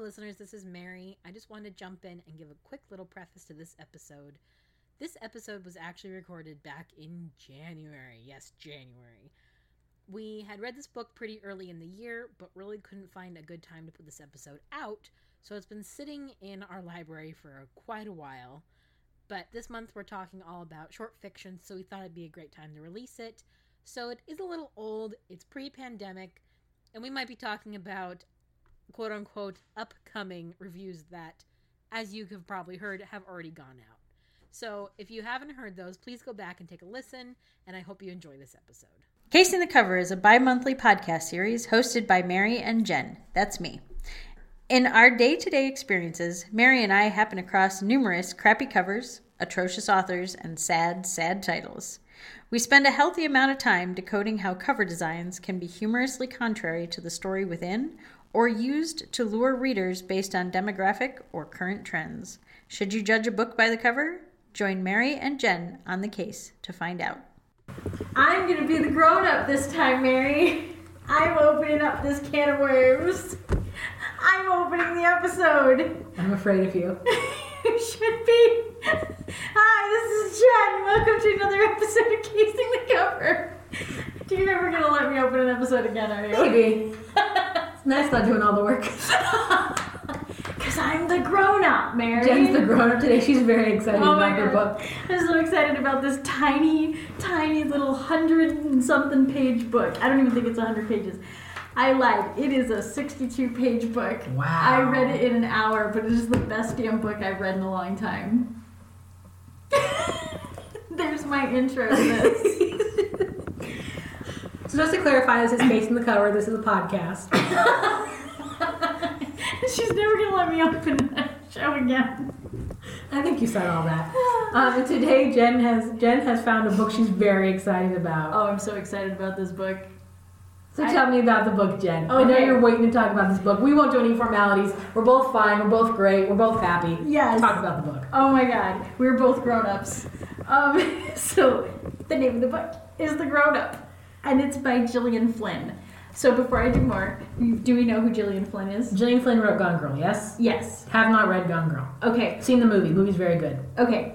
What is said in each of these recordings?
listeners. This is Mary. I just wanted to jump in and give a quick little preface to this episode. This episode was actually recorded back in January. Yes, January. We had read this book pretty early in the year, but really couldn't find a good time to put this episode out, so it's been sitting in our library for quite a while. But this month we're talking all about short fiction, so we thought it'd be a great time to release it. So it is a little old, it's pre pandemic, and we might be talking about quote unquote upcoming reviews that, as you have probably heard, have already gone out. So if you haven't heard those, please go back and take a listen, and I hope you enjoy this episode. Casing the Cover is a bi monthly podcast series hosted by Mary and Jen. That's me. In our day to day experiences, Mary and I happen across numerous crappy covers, atrocious authors, and sad, sad titles. We spend a healthy amount of time decoding how cover designs can be humorously contrary to the story within or used to lure readers based on demographic or current trends. Should you judge a book by the cover? Join Mary and Jen on the case to find out. I'm gonna be the grown up this time, Mary. I'm opening up this can of worms. I'm opening the episode. I'm afraid of you. you should be. Hi, this is Jen. Welcome to another episode of Casing the Cover. You're never gonna let me open an episode again, are you? Maybe. nice not doing all the work. Because I'm the grown up, Mary. Jen's the grown up today. She's very excited Oh about her book. I'm so excited about this tiny, tiny little hundred and something page book. I don't even think it's 100 pages. I lied. It is a 62 page book. Wow. I read it in an hour, but it is the best damn book I've read in a long time. There's my intro to this. So just to clarify, this is Casing the Cover. This is a podcast. She's never gonna let me open that show again. I think you said all that. Um, and today, Jen has Jen has found a book she's very excited about. Oh, I'm so excited about this book. So I- tell me about the book, Jen. I know you're waiting to talk about this book. We won't do any formalities. We're both fine. We're both great. We're both happy. Yes. Talk about the book. Oh my god, we're both grown ups. Um, so, the name of the book is The Grown Up, and it's by Gillian Flynn. So, before I do more, do we know who Gillian Flynn is? Gillian Flynn wrote Gone Girl. Yes. Yes. Have not read Gone Girl. Okay, Seen the movie. Movie's very good. okay.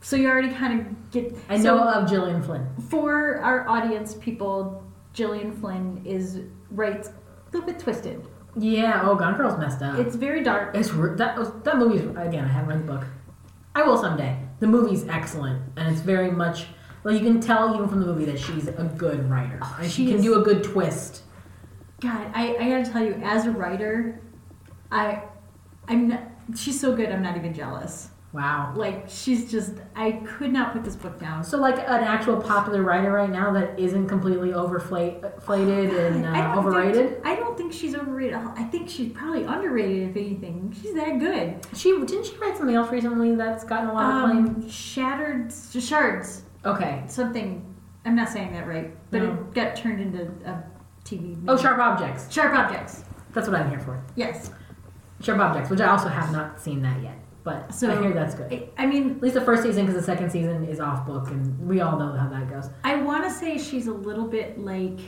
So, you already kind of get. I so know of Gillian Flynn. For our audience people, Gillian Flynn is writes a little bit twisted. Yeah. Oh, Gone Girl's messed up. It's very dark. It's that that movie's again. I haven't read the book. I will someday. The movie's excellent, and it's very much like you can tell even from the movie that she's a good writer, and she she can do a good twist. God, I, I gotta tell you, as a writer, I, I'm not. She's so good. I'm not even jealous. Wow. Like she's just. I could not put this book down. So, like an actual popular writer right now that isn't completely overflated and uh, don't overrated. Think, I don't think she's overrated. I think she's probably underrated. If anything, she's that good. She didn't she write something else recently that's gotten a lot of acclaim. Um, shattered shards. Okay. Something. I'm not saying that right, but No. it got turned into a TV. Oh, movie. Sharp Objects. Sharp objects. That's what I'm here for. Yes. Sharp Objects, which I also have not seen that yet, but So I hear that's good. I, I mean, At least the first season, because the second season is off book, and we all know how that goes. I want to say she's a little bit like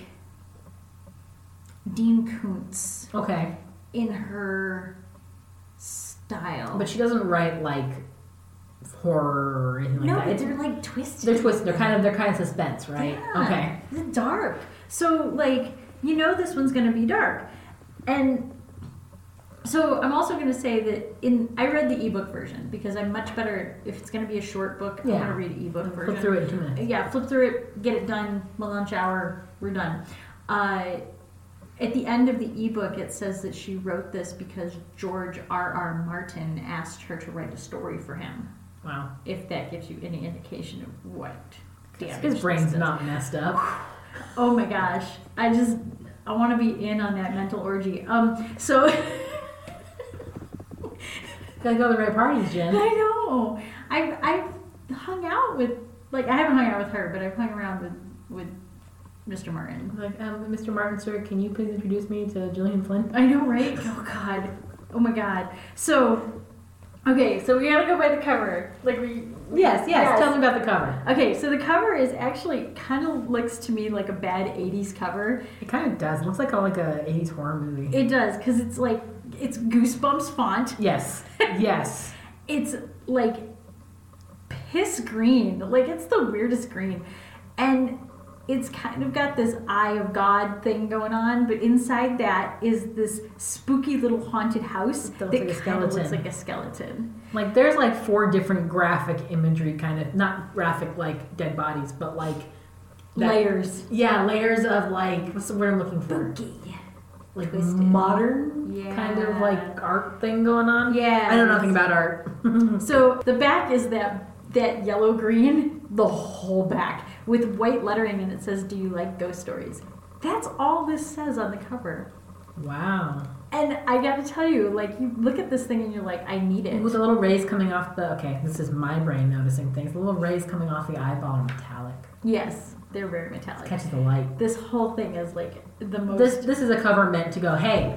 Dean Koontz Okay. in her style. But she doesn't write like horror or anything like that. It's, they're like twisted. they're twisted. They're kind of they're kind of suspense, right? Yeah, Okay. It's dark. So like you know this one's gonna be dark, and so I'm also gonna say that in I read the ebook version because I'm much better if it's gonna be a short book. Yeah. I'm gonna read the ebook version. Flip through it in two minutes. Yeah, flip through it, get it done. My lunch hour, we're done. Uh, at the end of the ebook, it says that she wrote this because George R. R. Martin asked her to write a story for him. Wow. If that gives you any indication of what damage His brain's does. not messed up. Oh my gosh, I just I want to be in on that mental orgy. Um, so Gotta go to the right parties, Jen. I know I've I've hung out with like I haven't hung out with her, but I've hung around with with Mr. Martin. Like, um, Mr. Martin, sir, can you please introduce me to Gillian Flynn? I know, right? Oh God, oh my God. So okay, so we gotta go by the cover. Like we Yes, yes. Yes. Tell me about the cover. Okay, so the cover is actually kind of looks to me like a bad '80s cover. It kind of does. It looks like a, like a 80s horror movie. It does because it's like it's Goosebumps font. Yes. Yes. It's like piss green. Like it's the weirdest green. And it's kind of got this eye of God thing going on, but inside that is this spooky little haunted house That like a kind of looks skeleton. like a skeleton. Like there's like four different graphic imagery kind of not graphic like dead bodies, but like that- Layers. Yeah, layers of like what's the word I'm looking for? Spooky. Like Twisted. modern Yeah. kind of like art thing going on. Yeah. I know nothing about art. So the back is that that yellow green, the whole back with white lettering, and it says, "Do you like ghost stories?" That's all this says on the cover. wow. And I got to tell you, like, you look at this thing and you're like, "I need it." With the little rays coming off the okay, this is my brain noticing things. The little rays coming off the eyeball are metallic. Yes, they're very metallic. Catches the light. This whole thing is like the most. This this is a cover meant to go, hey,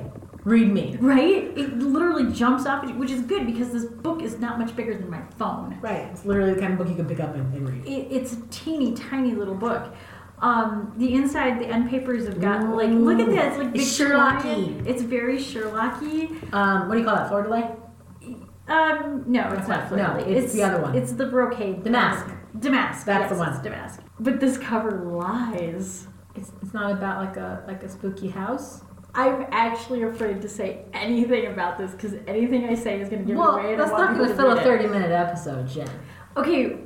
read me. right? It literally jumps off, at you, which is good because this book is not much bigger than my phone. Right. It's literally the kind of book you can pick up and, and read. It, it's a teeny tiny little book. Um, the inside, the end papers have got like look at that. It's like It's. Sherlocky. It's very Sherlocky. Um, what do you call that? Fleur de lis? Um, no, it's not. no, Fleur-de-lis. it's the other one. It's the brocade. Damask. Damask. That's the one. It's Damask. But this cover lies. It's, it's not about like a like a spooky house. I'm actually afraid to say anything about this because anything I say is going to give well, it away. I that's not going to to fill a read it. thirty minute episode, Jen. Okay,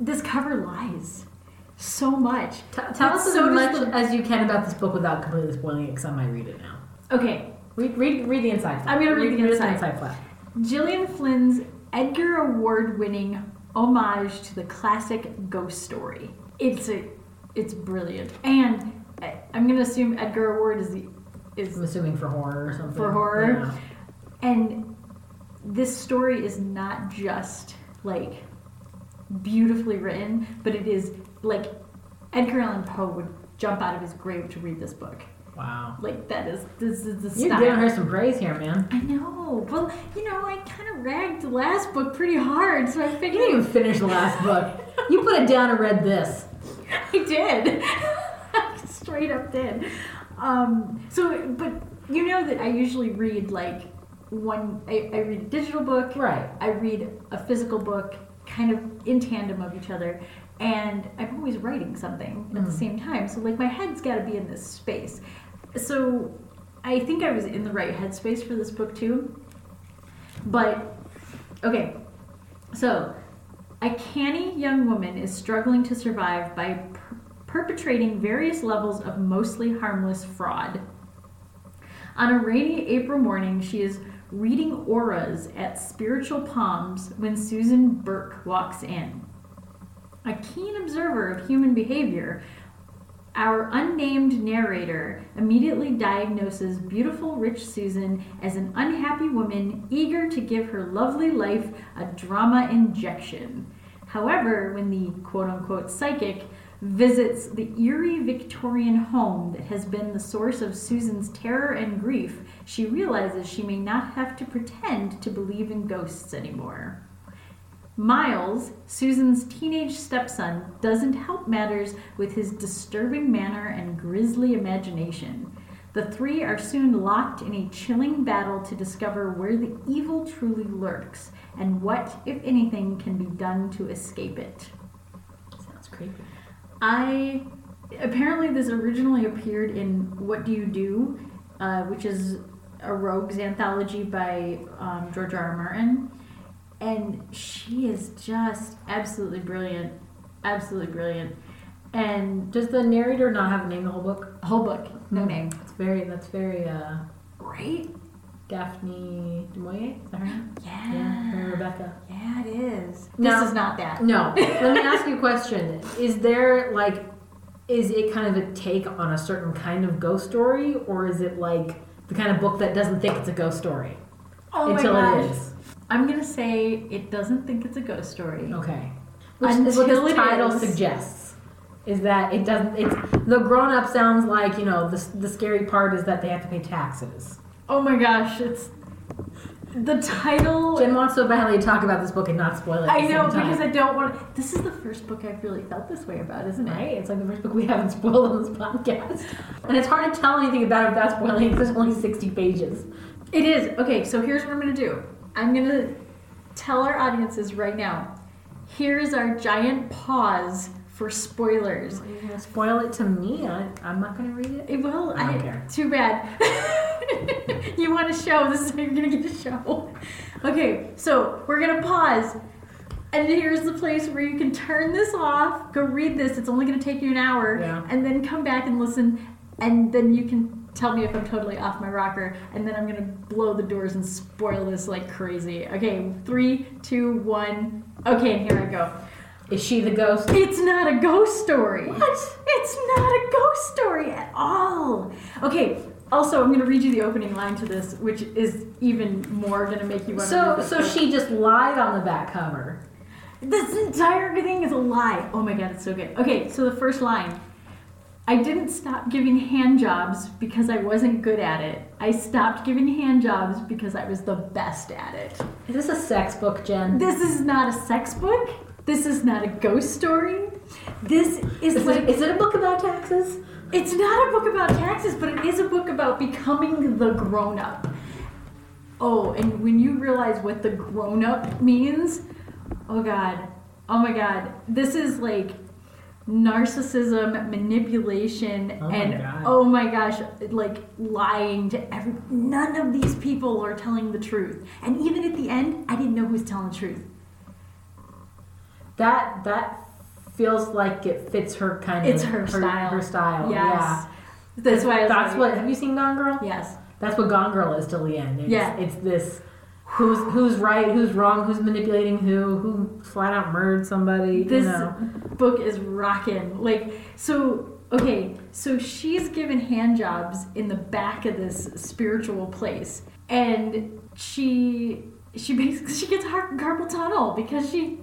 this cover lies so much. T- tell But us as so does much the- as you can about this book without completely spoiling it, because I might read it now. Okay, Read read, read the inside. flap. I'm gonna read the inside. flap. Gillian Flynn's Edgar Award winning homage to the classic ghost story. It's a, it's brilliant, and eh, I'm gonna assume Edgar Award is the is I'm assuming for horror or something. For horror? Yeah. and this story is not just like beautifully written, but it is like Edgar Allan Poe would jump out of his grave to read this book. Wow. Like that is this is the You're style. giving her some praise here, man. I know. Well, you know, I kind of ragged the last book pretty hard, so I figured You didn't even finish the last book. You put it down and read this. I did. I straight up did. Um, so, but you know that I usually read like one. I, I read a digital book. Right. I read a physical book, kind of in tandem of each other, and I'm always writing something at the Mhm. same time. So, like, my head's got to be in this space. So, I think I was in the right headspace for this book too. But, okay, so a canny young woman is struggling to survive by perpetrating various levels of mostly harmless fraud. On a rainy April morning, she is reading auras at Spiritual Palms when Susan Burke walks in. A keen observer of human behavior, our unnamed narrator immediately diagnoses beautiful, rich Susan as an unhappy woman eager to give her lovely life a drama injection. However, when the quote unquote psychic visits the eerie Victorian home that has been the source of Susan's terror and grief, she realizes she may not have to pretend to believe in ghosts anymore. Miles, Susan's teenage stepson, doesn't help matters with his disturbing manner and grisly imagination. The three are soon locked in a chilling battle to discover where the evil truly lurks and what, if anything, can be done to escape it. Sounds creepy. I apparently this originally appeared in What Do You Do, uh, which is a rogues anthology by um, George R. R. Martin, and she is just absolutely brilliant, absolutely brilliant, and Does the narrator not have a name the whole book? whole book no name, That's very that's very uh right? Daphne du Maurier? Is that her name? Yeah, Yeah, Rebecca. yeah, it is. Now- this is not that. No. Let me ask you a question. Is there like is it kind of a take on a certain kind of ghost story or is it like the kind of book that doesn't think it's a ghost story Oh until my gosh. is? I'm gonna say it doesn't think it's a ghost story. Okay. Which is what Until this title is. suggests. Is that it doesn't it's the grown up sounds like, you know, the the scary part is that they have to pay taxes. Oh my gosh, it's the title. Jen wants so badly to talk about this book and not spoil it. I know because I don't want. This is the first book I've really felt this way about, isn't it? Right? It's like the first book we haven't spoiled on this podcast. And it's hard to tell anything about it without spoiling because there's only 60 pages. It is. Okay, so here's what I'm going to do I'm going to tell our audiences right now here is our giant pause for spoilers. You're gonna spoil it to me. I, I'm not gonna read it. Well, I I, don't care. too bad. you want a show? This is how you're gonna get a show. Okay, so we're gonna pause, and here's the place where you can turn this off. Go read this. It's only gonna take you an hour, Yeah. and then come back and listen, and then you can tell me if I'm totally off my rocker, and then I'm gonna blow the doors and spoil this like crazy. Okay, three, two, one. Okay, and here I go. Is she the ghost? It's not a ghost story. What? It's not a ghost story at all. Okay. Also, I'm going to read you the opening line to this, which is even more going to make you So, so book. she just lied on the back cover. This entire thing is a lie. Oh my god, it's so good. Okay, so the first line. I didn't stop giving hand jobs because I wasn't good at it. I stopped giving hand jobs because I was the best at it. Is this a sex book, Jen? This is not a sex book. This is not a ghost story. This is, Is like it, is it a book about taxes? It's not a book about taxes, but it is a book about becoming the grown up. Oh, and when you realize what the grown up means, oh god, oh my god, this is like narcissism, manipulation, Oh and God. oh my gosh, like lying to every. None of these people are telling the truth, and even at the end, I didn't know who was telling the truth. That that feels like it fits her kind It's of her style. Her style. Yes, Yeah. that's why I was That's like, what. Have you seen Gone Girl? Yes. That's what Gone Girl is the end. It's, Yeah. It's this. Who's who's right? Who's wrong? Who's manipulating who? Who flat out murdered somebody? This you know. book is rocking. Like, so, okay, so she's given hand jobs in the back of this spiritual place. And she, she basically, she gets her carpal tunnel because she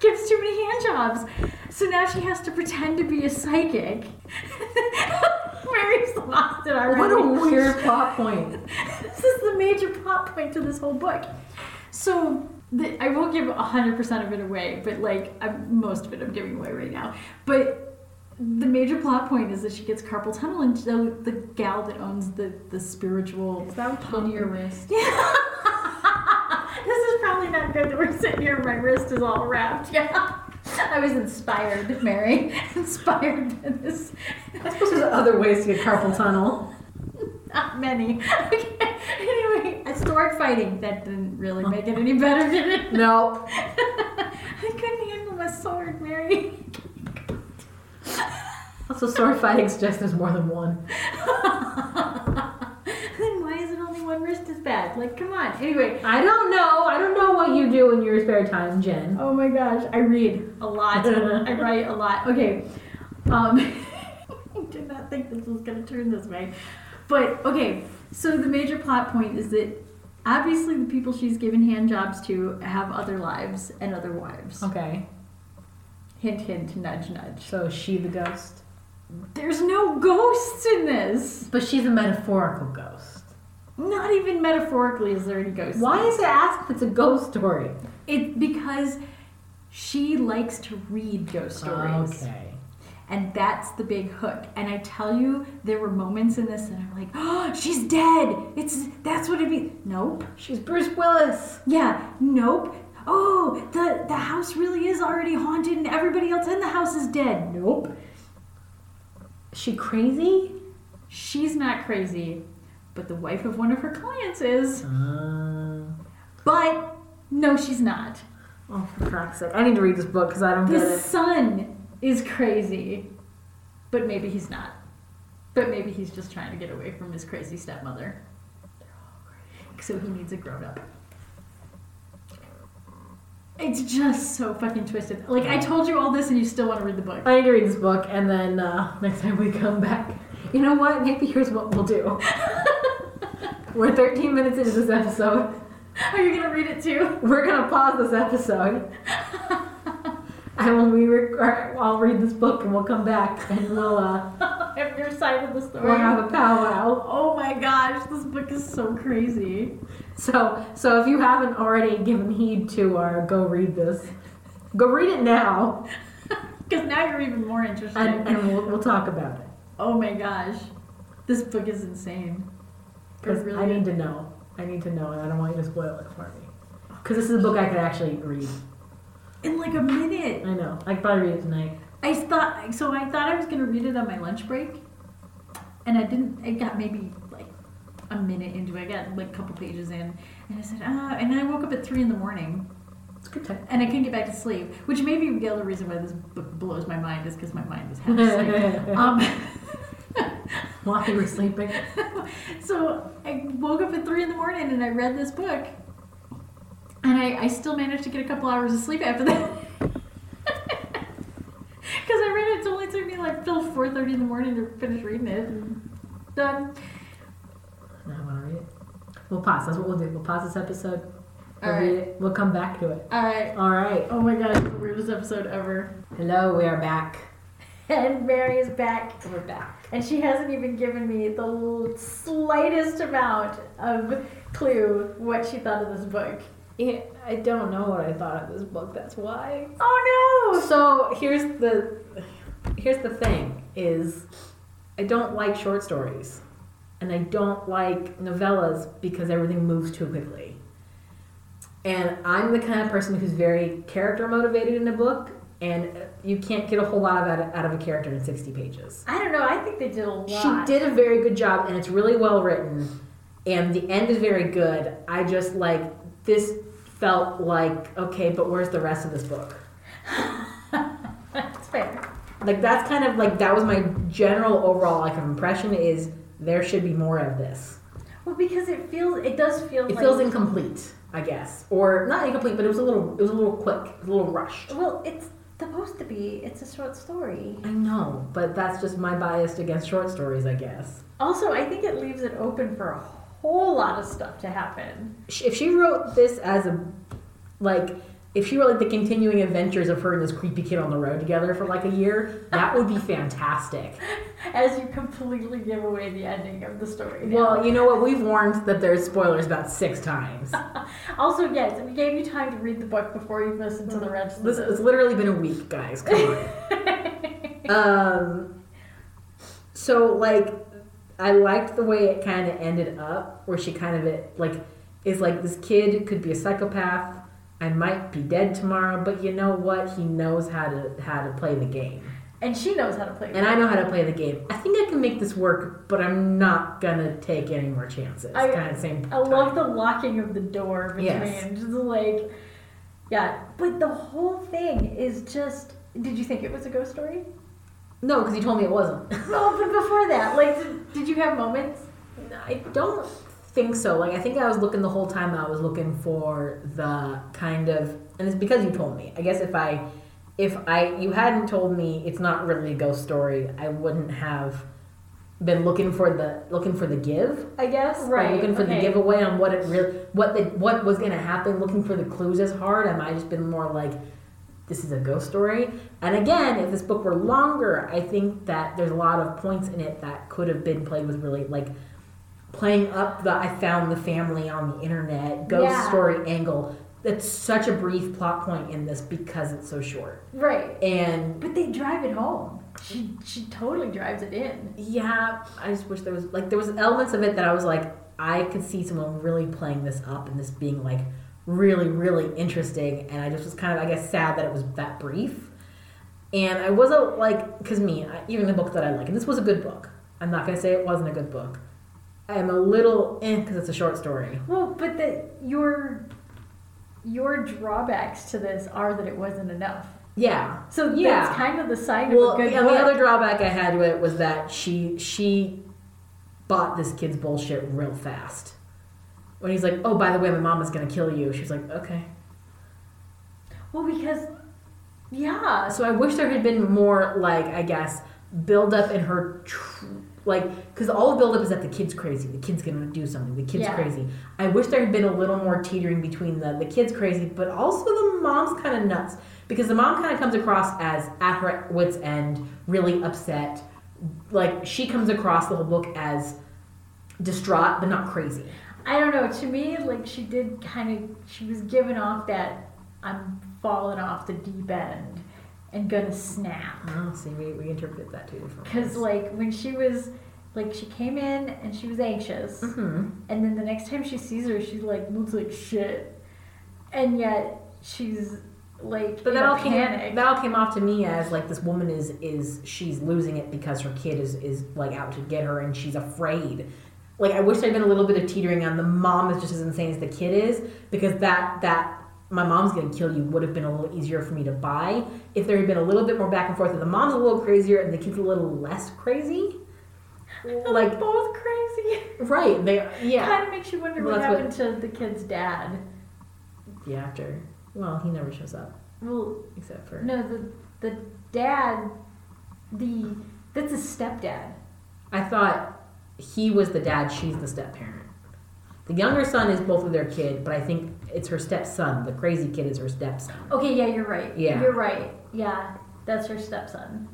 gives too many hand jobs. So now she has to pretend to be a psychic. Mary's lost it already. What a weird plot point. this is the major plot point to this whole book. So the, I won't give hundred percent of it away, but like I'm, most of it I'm giving away right now. But the major plot point is that she gets carpal tunnel, and the, the gal that owns the the spiritual. Is that on your wrist? Yeah. This probably not good that we're sitting here. My wrist is all wrapped. Yeah. I was inspired, Mary. Inspired by this. I suppose there's other ways to get carpal tunnel. Not many. Okay. Anyway, I sword fighting. That didn't really make it any better, did it? No. I couldn't handle my sword, Mary. Also, sword fighting suggests there's more than one. then why is it only one wrist is bad? Like, come on. Anyway, I don't know. I don't know what you do in your spare time, Jen. oh my gosh, I read a lot. I write a lot. Okay. Um, I did not think this was going to turn this way. But, okay, so the major plot point is that obviously the people she's given hand jobs to have other lives and other wives. Okay. Hint, hint, nudge, nudge. So is she the ghost? There's no ghosts in this. But she's a metaphorical ghost. Not even metaphorically is there any ghosts. Why is it asked if it's a ghost story? It because she likes to read ghost stories. Okay. And that's the big hook. And I tell you, there were moments in this that I'm like, oh, she's dead. It's that's what it means. Nope. She's Bruce Willis. Yeah, nope. Oh, the the house really is already haunted and everybody else in the house is dead. Nope. She crazy? She's not crazy, but the wife of one of her clients is. Uh, But no, she's not. oh, for crap's sake. I need to read this book because I don't get The son is crazy, but maybe he's not. But maybe he's just trying to get away from his crazy stepmother. So he needs a grown up. It's just so fucking twisted. Like I told you all this, and you still want to read the book. I need to read this book and then uh, next time we come back. You know what? Maybe here's what we'll do. We're 13 minutes into this episode. Are you gonna read it too? We're gonna pause this episode. And when we rec- I'll read this book and we'll come back and we'll uh, Have your side of the story. we'll have a powwow. Oh my gosh, this book is so crazy. So so if you haven't already given heed to our go read this, go read it now Because now you're even more interested. and, and we'll, we'll talk about it oh my gosh, this book is insane. Because really I need to know. I need to know, and I don't want you to spoil it for me. Because this is a book I could actually read. In like a minute. I know. I could probably read it tonight. I thought so. I thought I was gonna read it on my lunch break, and I didn't. I got maybe like a minute into it. I got like a couple pages in, and I said, ah. And then I woke up at three in the morning, It's a good time. and I couldn't get back to sleep. Which maybe the other reason why this book blows my mind is because my mind was half asleep. um, While you were sleeping. so I woke up at three in the morning and I read this book, and I, I still managed to get a couple hours of sleep after that. Because I read it, it only took me like till four thirty in the morning to finish reading it. And done. Now I want to read it. We'll pause. That's what we'll do. We'll pause this episode. We'll All right. We'll come back to it. All right. All right. Oh my god, the weirdest episode ever. Hello, we are back. And Mary is back, We're back. and she hasn't even given me the slightest amount of clue what she thought of this book. Yeah, I don't know what I thought of this book. That's why. Oh no! So here's the here's the thing is I don't like short stories. And I don't like novellas because everything moves too quickly. And I'm the kind of person who's very character motivated in a book and you can't get a whole lot out of, out of a character in 60 pages. I don't know. I think they did a lot. She did a very good job, and it's really well written, and the end is very good. I just like this felt like okay, but where's the rest of this book? That's fair. Like that's kind of like that was my general overall like impression is there should be more of this. Well, because it feels, it does feel. It like, feels incomplete, I guess, or not incomplete, but it was a little it was a little quick, a little rushed. Well, it's supposed to be. It's a short story. I know, but that's just my bias against short stories, I guess. Also, I think it leaves it open for a whole lot of stuff to happen. If she wrote this as a like if she were like the continuing adventures of her and this creepy kid on the road together for like a year that would be fantastic As you completely give away the ending of the story. now. well you know what we've warned that there's spoilers about six times also, yes, we gave you time to read the book before you listened to the rest of this literally been a week guys come on um so like i liked the way it kind of ended up where she kind of it like is like this kid could be a psychopath i might be dead tomorrow but you know what he knows how to how to play the game and she knows how to play. and I know how to play the game. I think I can make this work, but I'm not gonna take any more chances. I- kind of same. I love the locking of the door between. Yes. Just like, yeah. But the whole thing is just. Did you think it was a ghost story? no, because you told me it wasn't. No, but before that, like, did, did you have moments? I don't think so. Like I think I was looking the whole time. I was looking for the kind of, and it's because you told me. I guess if I, if I you hadn't told me it's not really a ghost story, I wouldn't have been looking for the looking for the give. I guess Like, Right, looking for the giveaway on what it really what the what was going to happen. Looking for the clues as hard. I might have just been more like. This is a ghost story. And again, if this book were longer, I think that there's a lot of points in it that could have been played with really like playing up the I found the family on the internet ghost Yeah. story angle. That's such a brief plot point in this because it's so short. Right. And But they drive it home. She she totally drives it in. yeah, I just wish there was like there was elements of it that I was like I could see someone really playing this up and this being like really really interesting and I just was kind of I guess sad that it was that brief. And I wasn't like because me I, even the book that I like and this was a good book. I'm not gonna say it wasn't a good book. I'm a little eh because it's a short story. Well, but the your your drawbacks to this are that it wasn't enough. Yeah, So Yeah. that's kind of the sign Well, of a good book. the other drawback I had with it was that she she bought this kid's bullshit real fast. When he's like, "Oh, by the way, my mom is gonna kill you," she's like, "Okay." well, because yeah, So I wish there had been more, like I guess, build up in her, tr- like, because all the buildup is that the kid's crazy, the kid's gonna do something, the kid's Yeah. crazy. I wish there had been a little more teetering between the the kid's crazy, but also the mom's kind of nuts because the mom kind of comes across as at her wits end, really upset. Like she comes across the whole book as distraught but not crazy. I don't know. To me, like she did kind of, she was giving off that I'm falling off the deep end and gonna snap. Oh, see, we, we interpreted that too differently. Because like when she was Like she came in and she was anxious, Mm-hmm. and then the next time she sees her, she like looks like shit, and yet she's like But in that all came that all came off to me as like this woman is is she's losing it because her kid is is like out to get her and she's afraid. Like I wish there'd been a little bit of teetering on the mom is just as insane as the kid is because that that my mom's gonna kill you would have been a little easier for me to buy if there had been a little bit more back and forth. If the mom's a little crazier and the kid's a little less crazy. They're, Like both crazy. right, they yeah. Kind of makes you wonder Well, what happened to the kid's dad. The actor. Well, he never shows up Well, except for no, the the dad, the that's a stepdad. I thought he was the dad, she's the step parent. The younger son is both of their kid, but I think it's her stepson. The crazy kid is her stepson. Okay, yeah, you're right. Yeah. You're right. Yeah, that's her stepson.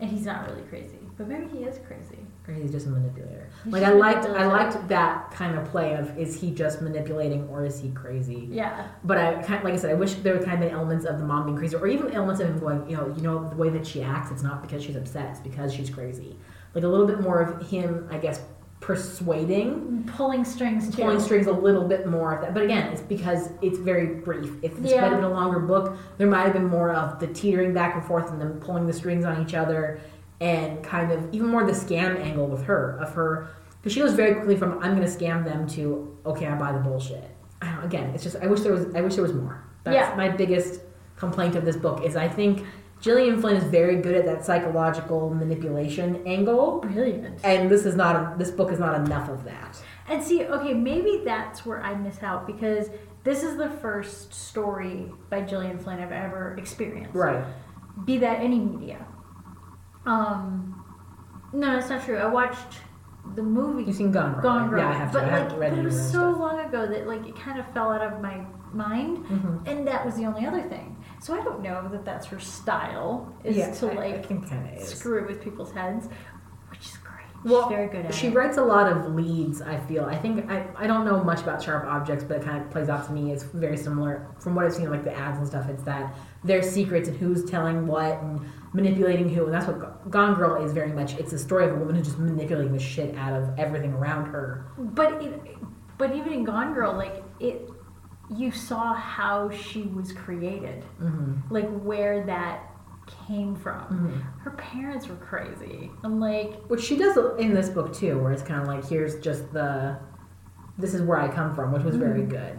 And he's not really crazy, but maybe he is crazy. Or he's just a manipulator. He's Like I liked I liked that kind of play of is he just manipulating or is he crazy? Yeah. But I kind like I said, I wish there were kind of been elements of the mom being crazy, or even elements of him going, you know, you know, the way that she acts, it's not because she's upset, it's because she's crazy. Like a little bit more of him, I guess, persuading Pulling strings too. pulling strings a little bit more of that. But again, it's because it's very brief. If this Yeah. have been a longer book, there might have been more of the teetering back and forth and them pulling the strings on each other and kind of even more the scam angle with her of her because she goes very quickly from I'm going to scam them to okay, I buy the bullshit. Again, it's just I wish there was I wish there was more. That's Yeah. my biggest complaint of this book is I think Gillian Flynn is very good at that psychological manipulation angle, Brilliant. and this is not this book is not enough of that. And see, okay, maybe that's where I miss out because this is the first story by Gillian Flynn I've ever experienced. Right. Be that any media. Um, no, that's not true. I watched the movie You've seen Gone Girl. Gone? Girl, Yeah, I have. but. I like, haven't read but it was so those long ago that like it kind of fell out of my mind, stuff. Mhm. and that was the only other thing. So I don't know that that's her style is Yeah, to I- I like kind is. screw with people's heads, which is great. Well, She's very good at She it. writes a lot of leads. I feel. I think I, I don't know much about sharp objects, but it kind of plays out to me. It's very similar from what I've seen, like the ads and stuff. It's that their secrets and who's telling what and manipulating who, and that's what Gone Girl is very much. It's a story of a woman who's just manipulating the shit out of everything around her. But it, but even in Gone Girl, like it, you saw how she was created, Mm-hmm. like where that came from. Mm-hmm. Her parents were crazy. I'm like, Which she does in this book too, where it's kind of like here's just the, this is where I come from, which was very Mhm. good.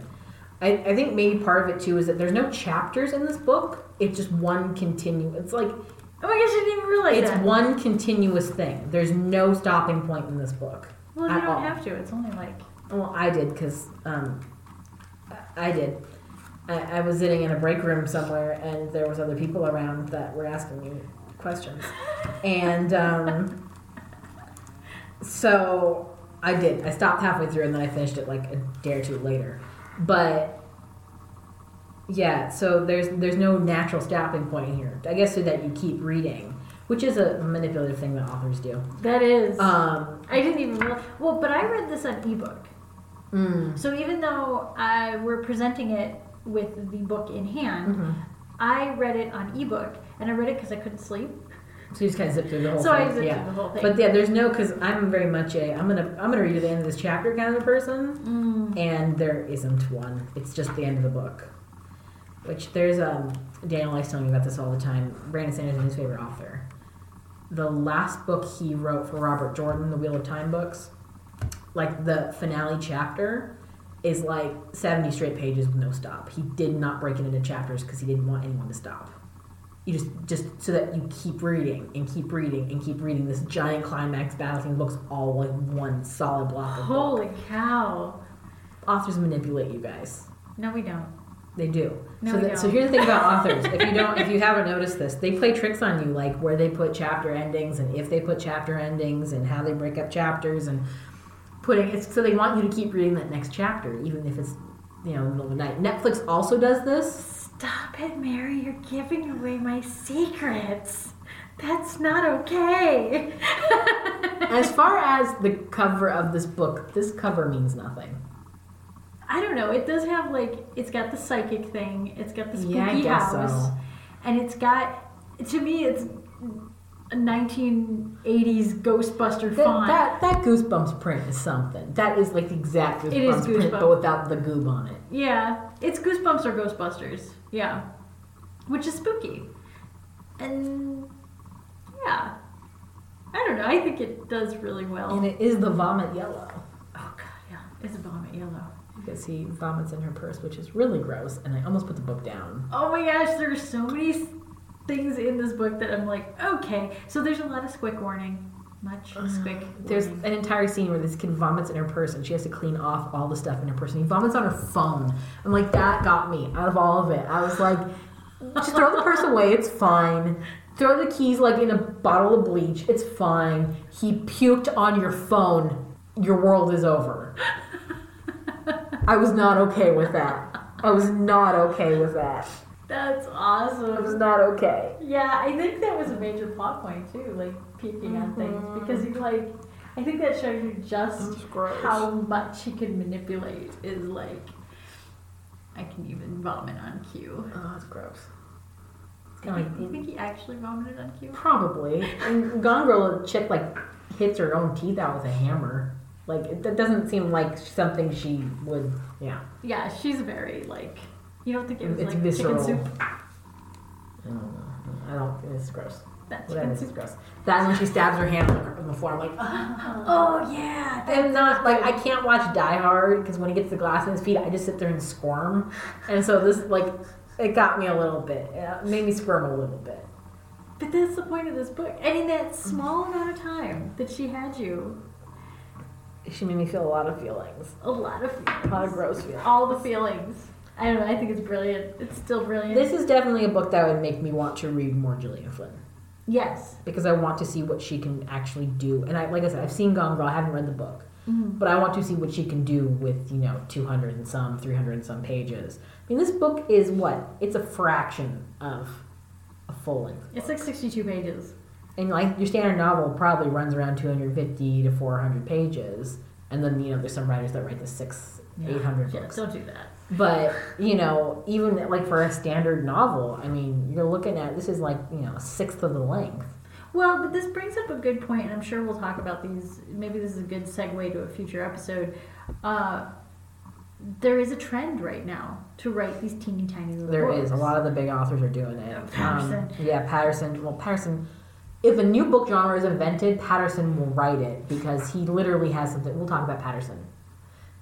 I, I think maybe part of it too is that there's no chapters in this book. It's just one continue. It's like oh my gosh, I didn't even realize it's that. one continuous thing. There's no stopping point in this book. Well, you don't all. have to. It's only like Well, I did because um, I did. I, I was sitting in a break room somewhere, and there was other people around that were asking me questions, and um, so I did. I stopped halfway through, and then I finished it like a day or two later. But yeah, so there's there's no natural stopping point here. I guess so that you keep reading, which is a manipulative thing that authors do. that is. Um, I didn't even realize. Well, but I read this on ebook. Mm, So even though I we're presenting it with the book in hand, mhm. I read it on ebook, and I read it because I couldn't sleep. So you just kind of zip through the whole so thing. So I zipped yeah. through the whole thing. But yeah, there's no because I'm very much a I'm gonna I'm gonna read to the end of this chapter kind of a person, Mm. and there isn't one. It's just the end of the book. Which there's um Daniel likes telling me about this all the time. Brandon Sanderson is his favorite author. The last book he wrote for Robert Jordan, the Wheel of Time books, like the finale chapter, is like 70 straight pages with no stop. He did not break it into chapters because he didn't want anyone to stop. You just just so that you keep reading and keep reading and keep reading. This giant climax battle thing looks all like one solid block of book. Holy cow! Authors manipulate you guys. No, we don't. They do. No, so, we that, so here's the thing about authors. If you don't, if you haven't noticed this, they play tricks on you, like where they put chapter endings and if they put chapter endings and how they break up chapters and putting it's so they want you to keep reading that next chapter, even if it's you know the middle of the night. Netflix also does this. Stop it, Mary! You're giving away my secrets. That's not okay. As far as the cover of this book, this cover means nothing. I don't know. It does have like it's got the psychic thing. It's got the spooky Yeah, house, so. and it's got to me it's 1980s Ghostbuster That, font. that that Goosebumps print is something. That is like the exact Goosebumps It is print, but without the goob on it. Yeah, it's Goosebumps or Ghostbusters. Yeah, which is spooky, and yeah, I don't know. I think it does really well. And it is the vomit yellow. oh god, yeah, it's a vomit yellow. Because he vomits in her purse, which is really gross, and I almost put the book down. Oh my gosh, there's so many things in this book that I'm like, okay. So there's a lot of squick warning, much squick. There's an entire scene where this kid vomits in her purse, and she has to clean off all the stuff in her purse. And he vomits on her phone. And like that got me out of all of it. I was like, just throw the purse away. It's fine. Throw the keys like in a bottle of bleach. It's fine. He puked on your phone. Your world is over. I was not okay with that. I was not okay with that. That's awesome. It was not okay. Yeah, I think that was a major plot point too, like peeking on mm-hmm. things because he like. I think that shows you just how much he can manipulate. Is like, I can even vomit on cue. Oh, that's gross. It's You kind think, you think he actually vomited on cue? Probably. And Gone Girl, a chick like hits her own teeth out with a hammer. Like it, that doesn't seem like something she would. Yeah. Yeah, she's very like. You don't think it was It's like visceral. chicken soup? I don't know. I don't. It's gross. That Whatever. chicken It's gross. That when she stabs her hand on the floor, I'm like, Oh yeah, and not like I can't watch Die Hard because when he gets the glass in his feet, I just sit there and squirm. And so this like it got me a little bit. It uh, made me squirm a little bit. But that's the point of this book. And in that small amount of time that she had you, She made me feel a lot of feelings, a lot of feelings. a lot of gross feelings. All the feelings. I don't know. I think it's brilliant. It's still brilliant. This is definitely a book that would make me want to read more Gillian Flynn. yes. because I want to see what she can actually do. And I, like I said, I've seen Gone Girl. I haven't read the book, mm-hmm. but I want to see what she can do with you know two hundred and some, three hundred and some pages. I mean, this book is what? It's a fraction of a full length, It's like 62 pages. and like your standard novel probably runs around two hundred fifty to four hundred pages. And then you know there's some writers that write the six, eight hundred Yeah, books. don't do that. But you know, even like for a standard novel, I mean, you're looking at this is like you know a sixth of the length. Well, but this brings up a good point, and I'm sure we'll talk about these. Maybe this is a good segue to a future episode. Uh, there is a trend right now to write these teeny tiny little There books. is a lot of the big authors are doing it. Patterson. Um, yeah, Patterson. Well, Patterson. If a new book genre is invented, Patterson will write it because he literally has something. We'll talk about Patterson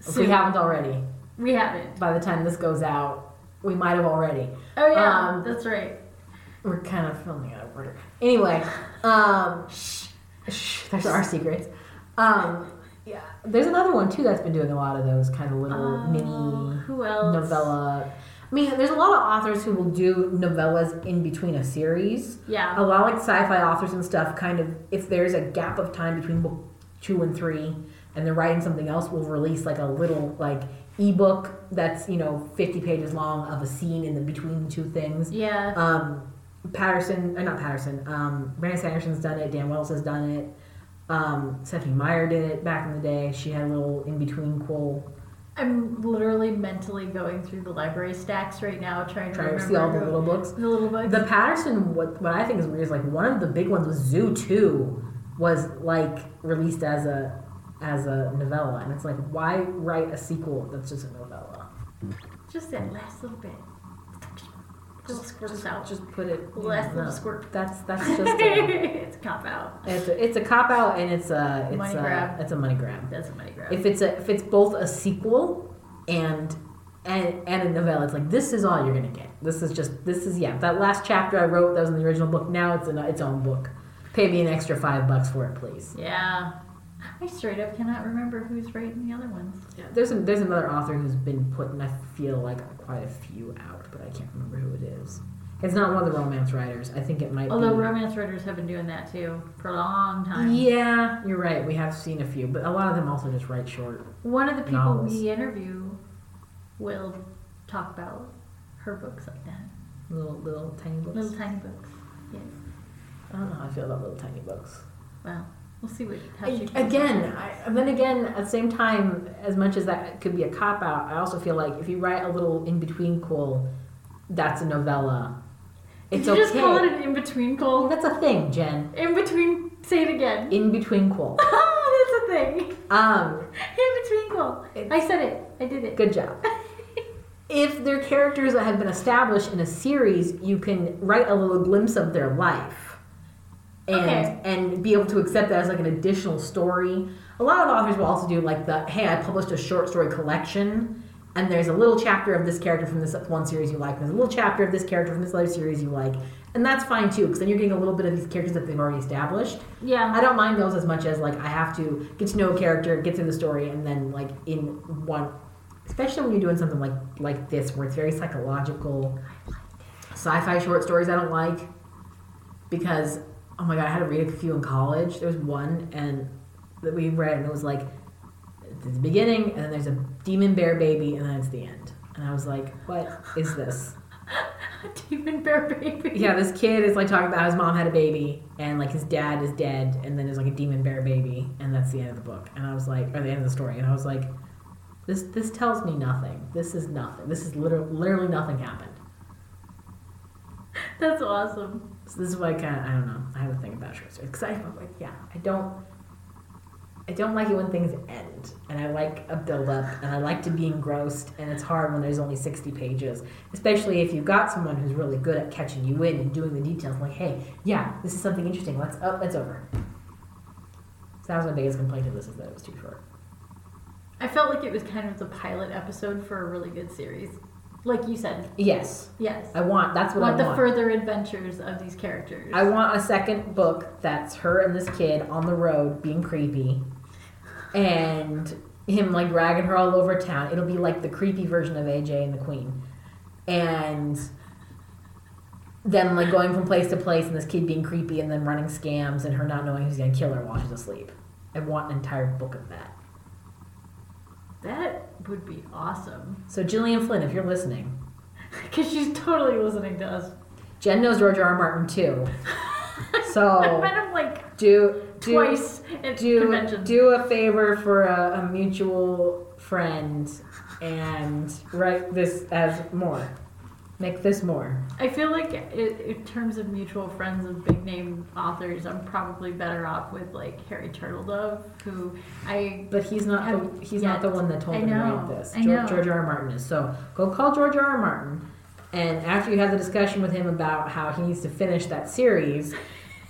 if we haven't already. We haven't. By the time this goes out, we might have already. Oh yeah, Um, that's right. We're kind of filming out of order. Anyway, um, shh, shh, there's our secrets. Um, yeah, there's another one too that's been doing a lot of those kind of little Uh, mini Who else? novella. I mean, there's a lot of authors who will do novellas in between a series. Yeah. A lot like sci-fi authors and stuff. Kind of, if there's a gap of time between book two and three, and they're writing something else, will release like a little like ebook that's you know 50 pages long of a scene in the between two things. Yeah. Um, Patterson, or not Patterson. Um, Brandon Sanderson's done it. Dan Wells has done it. Um, Stephenie Meyer did it back in the day. She had a little in between quill. I'm literally mentally going through the library stacks right now, trying to Trying to see all the who- little books. the little books. The Patterson, what what I think is weird is like one of the big ones was Zoo Two, was like released as a as a novella, and it's like why write a sequel that's just a novella? Just that last little bit. Little squirts out. Just put it. Last little squirt. That's that's just a, it's a cop out. it's a, it's a cop out and it's a it's Money a, grab. it's a money grab. That's a money grab. If it's a if it's both a sequel and and and a novella, it's like this is all you're gonna get. This is just this is yeah. That last chapter I wrote that was in the original book. Now it's in its own book. Pay me an extra five bucks for it, please. yeah. I straight up cannot remember who's writing the other ones. Yeah, there's a, there's another author who's been putting I feel like quite a few out, but I can't remember who it is. It's not one of the romance writers. I think it might Although be. romance writers have been doing that too for a long time. yeah, you're right. We have seen a few, but a lot of them also just write short. One of the people Novels. we interview will talk about her books like that. Little little tiny books. Little tiny books. Yes. I don't know how I feel about little tiny books. Well, we'll see what I- again, I, and then again, at the same time, as much as that could be a cop out, I also feel like if you write a little in between cool, that's a novella. It's Did you just call it an in between call? that's a thing, Jen. In between. Say it again. In between qual. Oh, that's a thing. Um, In between call. I said it. I did it. good job. If they're characters that have been established in a series, you can write a little glimpse of their life, and Okay. and be able to accept that as like an additional story. A lot of authors will also do like the hey, I published a short story collection, and there's a little chapter of this character from this one series you like, and there's a little chapter of this character from this other series you like, and that's fine too, because then you're getting a little bit of these characters that they've already established. Yeah. I don't mind those as much as like I have to get to know a character, get through the story, and then like in one, especially when you're doing something like like this where it's very psychological, sci-fi short stories I don't like because oh my god I had to read a few in college. There was one and that we read and it was like the beginning and then there's a demon bear baby and then it's the end and I was like what is this? Demon bear baby. Yeah, this kid is like talking about how his mom had a baby and like his dad is dead, and then there's like a demon bear baby, and that's the end of the book. And I was like, or the end of the story, and I was like, this this tells me nothing. This is nothing. This is literally literally nothing happened. That's awesome. So this is why I kind of I don't know. I have a thing about short stories because I'm like yeah I don't. I don't like it when things end, and I like a build up, and I like to be engrossed, and it's hard when there's only 60 pages, especially if you've got someone who's really good at catching you in and doing the details. Like, hey, yeah, this is something interesting. Let's, oh, it's over. So that was my biggest complaint of this is that it was too short. I felt like it was kind of the pilot episode for a really good series. Like you said. Yes, Yes. I want. That's what I want the further adventures of these characters. I want a second book that's her and this kid on the road being creepy, and him like dragging her all over town. It'll be like the creepy version of AJ and the Queen, and them like going from place to place, and this kid being creepy, and then running scams, and her not knowing who's gonna kill her while she's asleep. I want an entire book of that. That would be awesome. So Gillian Flynn, if you're listening, Because she's totally listening to us. Jen knows George R. R. Martin too. So I met him like do do twice at do conventions. do a favor for a, a mutual friend and write this as more. Make this more. I feel like i in terms of mutual friends of big name authors, I'm probably better off with like Harry Turtledove, who I But he's not the, Have he's not the one that told him to this. I George, know. George R. R. Martin is. So go call George R. R. Martin, and after you have the discussion with him about how he needs to finish that series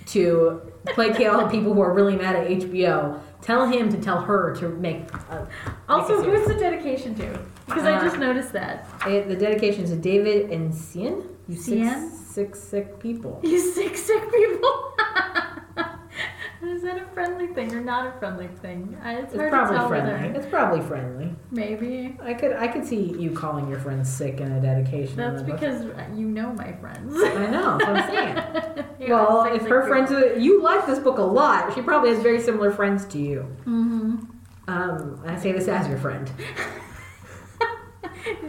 to placate all the people who are really mad at HBO, tell him to tell her to make. A, also make who's the dedication to? Because I Uh, just noticed that It, the dedication is to David and Cian. You six, six sick people. you sick sick people. That a friendly thing or not a friendly thing? It's, It's hard to probably tell friendly. whether It's probably friendly. maybe. I could I could see you calling your friends sick in a dedication. That's in a book. because you know my friends. I know. That's what I'm saying. Well, if her friends, you like this book a lot. She probably has very similar friends to you. Mm-hmm. Um, I say this as your friend.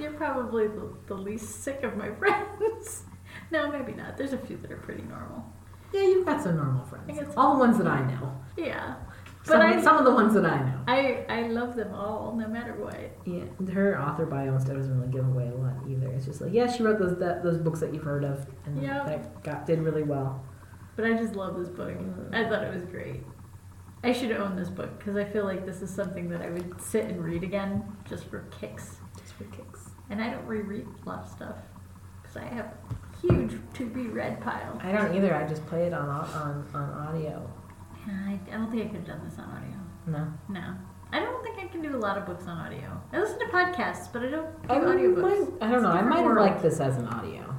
You're probably the, the least sick of my friends. no, maybe not. There's a few that are pretty normal. Yeah, you've got some normal friends. All the ones that I know. Yeah. Some, But I, some of the ones that I know. I I love them all, no matter what. Yeah, her author bio and stuff doesn't really give away a lot either. It's just like, yeah, she wrote those that, those books that you've heard of, and Yeah. that got did really well. But I just love this book. I thought it was great. I should own this book because I feel like this is something that I would sit and read again just for kicks. Just for kicks. And I don't reread a lot of stuff because I have huge to be read pile. I don't either. I just play it on on on audio. Yeah, I, I don't think I could have done this on audio. No. No. I don't think I can do a lot of books on audio. I listen to podcasts, but I don't do I audiobooks. might, I don't know. I might have liked this as an audio.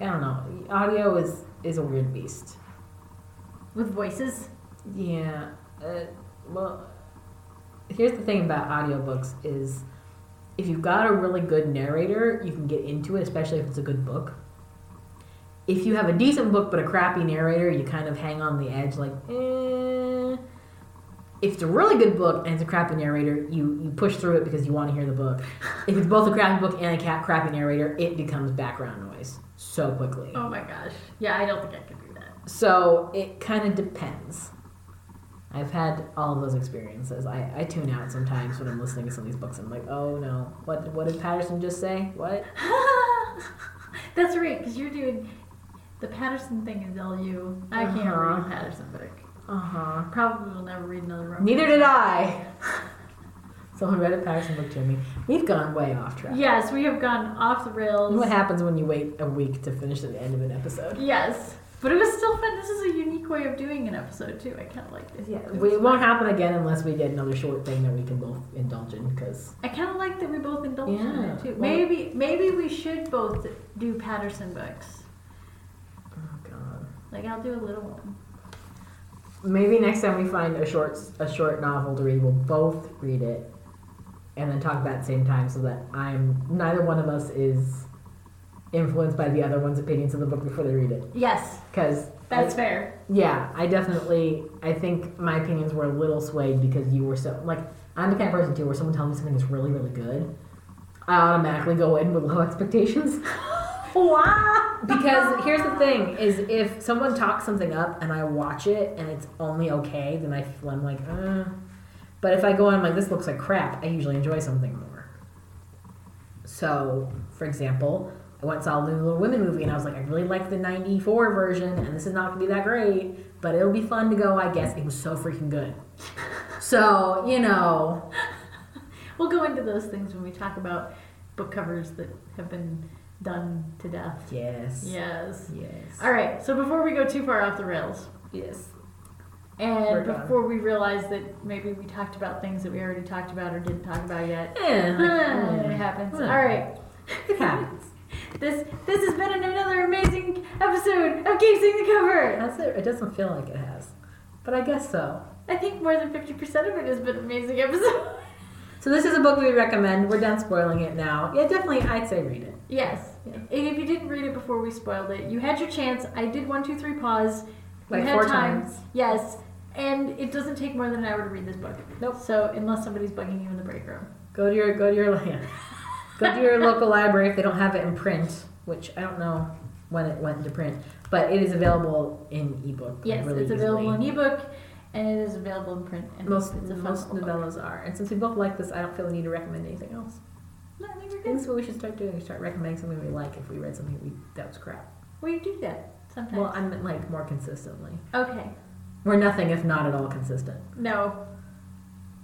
I don't know. Audio is is a weird beast. With voices? Yeah. Uh, well, here's the thing about audiobooks is if you've got a really good narrator, you can get into it, especially if it's a good book. If you have a decent book but a crappy narrator, you kind of hang on the edge like, eh. If it's a really good book and it's a crappy narrator, you, you push through it because you want to hear the book. If it's both a crappy book and a crappy narrator, it becomes background noise so quickly. Oh my gosh. Yeah, I don't think I could do that. So it kind of depends. I've had all of those experiences. I, I tune out sometimes when I'm listening to some of these books. And I'm like, oh no, what what did Patterson just say? What? That's right, because you're doing the Patterson thing is you. I can't Uh-huh. read a Patterson book. Uh huh. Probably will never read another romance. Neither did I. Someone read a Patterson book to me. We've gone way off track. Yes, we have gone off the rails. What happens when you wait a week to finish at the end of an episode? Yes, but it was still fun. This is a unique way of doing an episode too. I kind of like this. Yeah, It it won't happen again unless we get another short thing that we can both indulge in. Because I kind of like that we both indulge in it too. well- maybe maybe we should both do Patterson books. oh god, Like I'll do a little one. maybe next time we find a short a short novel to read, we'll both read it, and then talk about it at the same time, so that I'm neither one of us is influenced by the other one's opinions of the book before they read it. Yes, Because that's fair. Yeah, I definitely. I think my opinions were a little swayed because you were so like. I'm the kind of person too where someone tells me something is really really good, I automatically go in with low expectations. Wow. because here's the thing: is if someone talks something up and I watch it and it's only okay, then I I'm like, uh. But if I go in like this looks like crap, I usually enjoy something more. So, for example, I went and saw the Little Women movie and I was like, I really like the '94 version, and this is not gonna be that great, but it'll be fun to go. I guess it was so freaking good. So you know, We'll go into those things when we talk about book covers that have been done to death. yes, Yes. yes, All right. So before we go too far off the rails, yes. and We're done. before we realize that maybe we talked about things that we already talked about or didn't talk about yet, Yeah, Ah, like, it happens. All right. it happens. This this has been another amazing episode of Casing the Cover. That's it. It doesn't feel like it has, but I guess so. I think more than fifty percent of it has been an amazing episode. So this is a book we recommend. We're done spoiling it now. Yeah, definitely, I'd say read it. yes. Yeah. And if you didn't read it before we spoiled it, you had your chance. I did one, two, three, pause. Like you had four time. times. Yes. And it doesn't take more than an hour to read this book. Nope. So unless somebody's bugging you in the break room. Go to your go to your yeah. Go to your local library if they don't have it in print, which I don't know when it went into print, but it is available in ebook. Yes, really it's available easily. in ebook and it is available in print. And Most it's a most little book. novellas are, and since we both like this, I don't feel the need to recommend anything else. No, I think we're I think good. that's what we should start doing. Start recommending something we like if we read something we that was crap. We do that sometimes. Well, I'm like more consistently. okay. We're nothing if not at all consistent. No.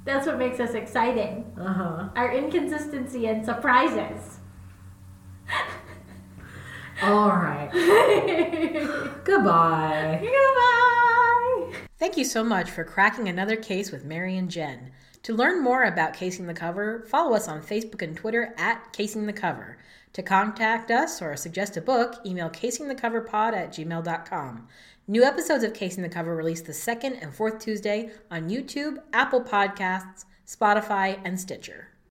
That's what makes us exciting. Uh huh. Our inconsistency and surprises. All right. Goodbye. Goodbye. Thank you so much for cracking another case with Mary and Jen. To learn more about Casing the Cover, follow us on Facebook and Twitter at Casing the Cover. To contact us or suggest a book, email casingthecoverpod at gmail.com. New episodes of Casing the Cover released the second and fourth Tuesday on YouTube, Apple Podcasts, Spotify, and Stitcher.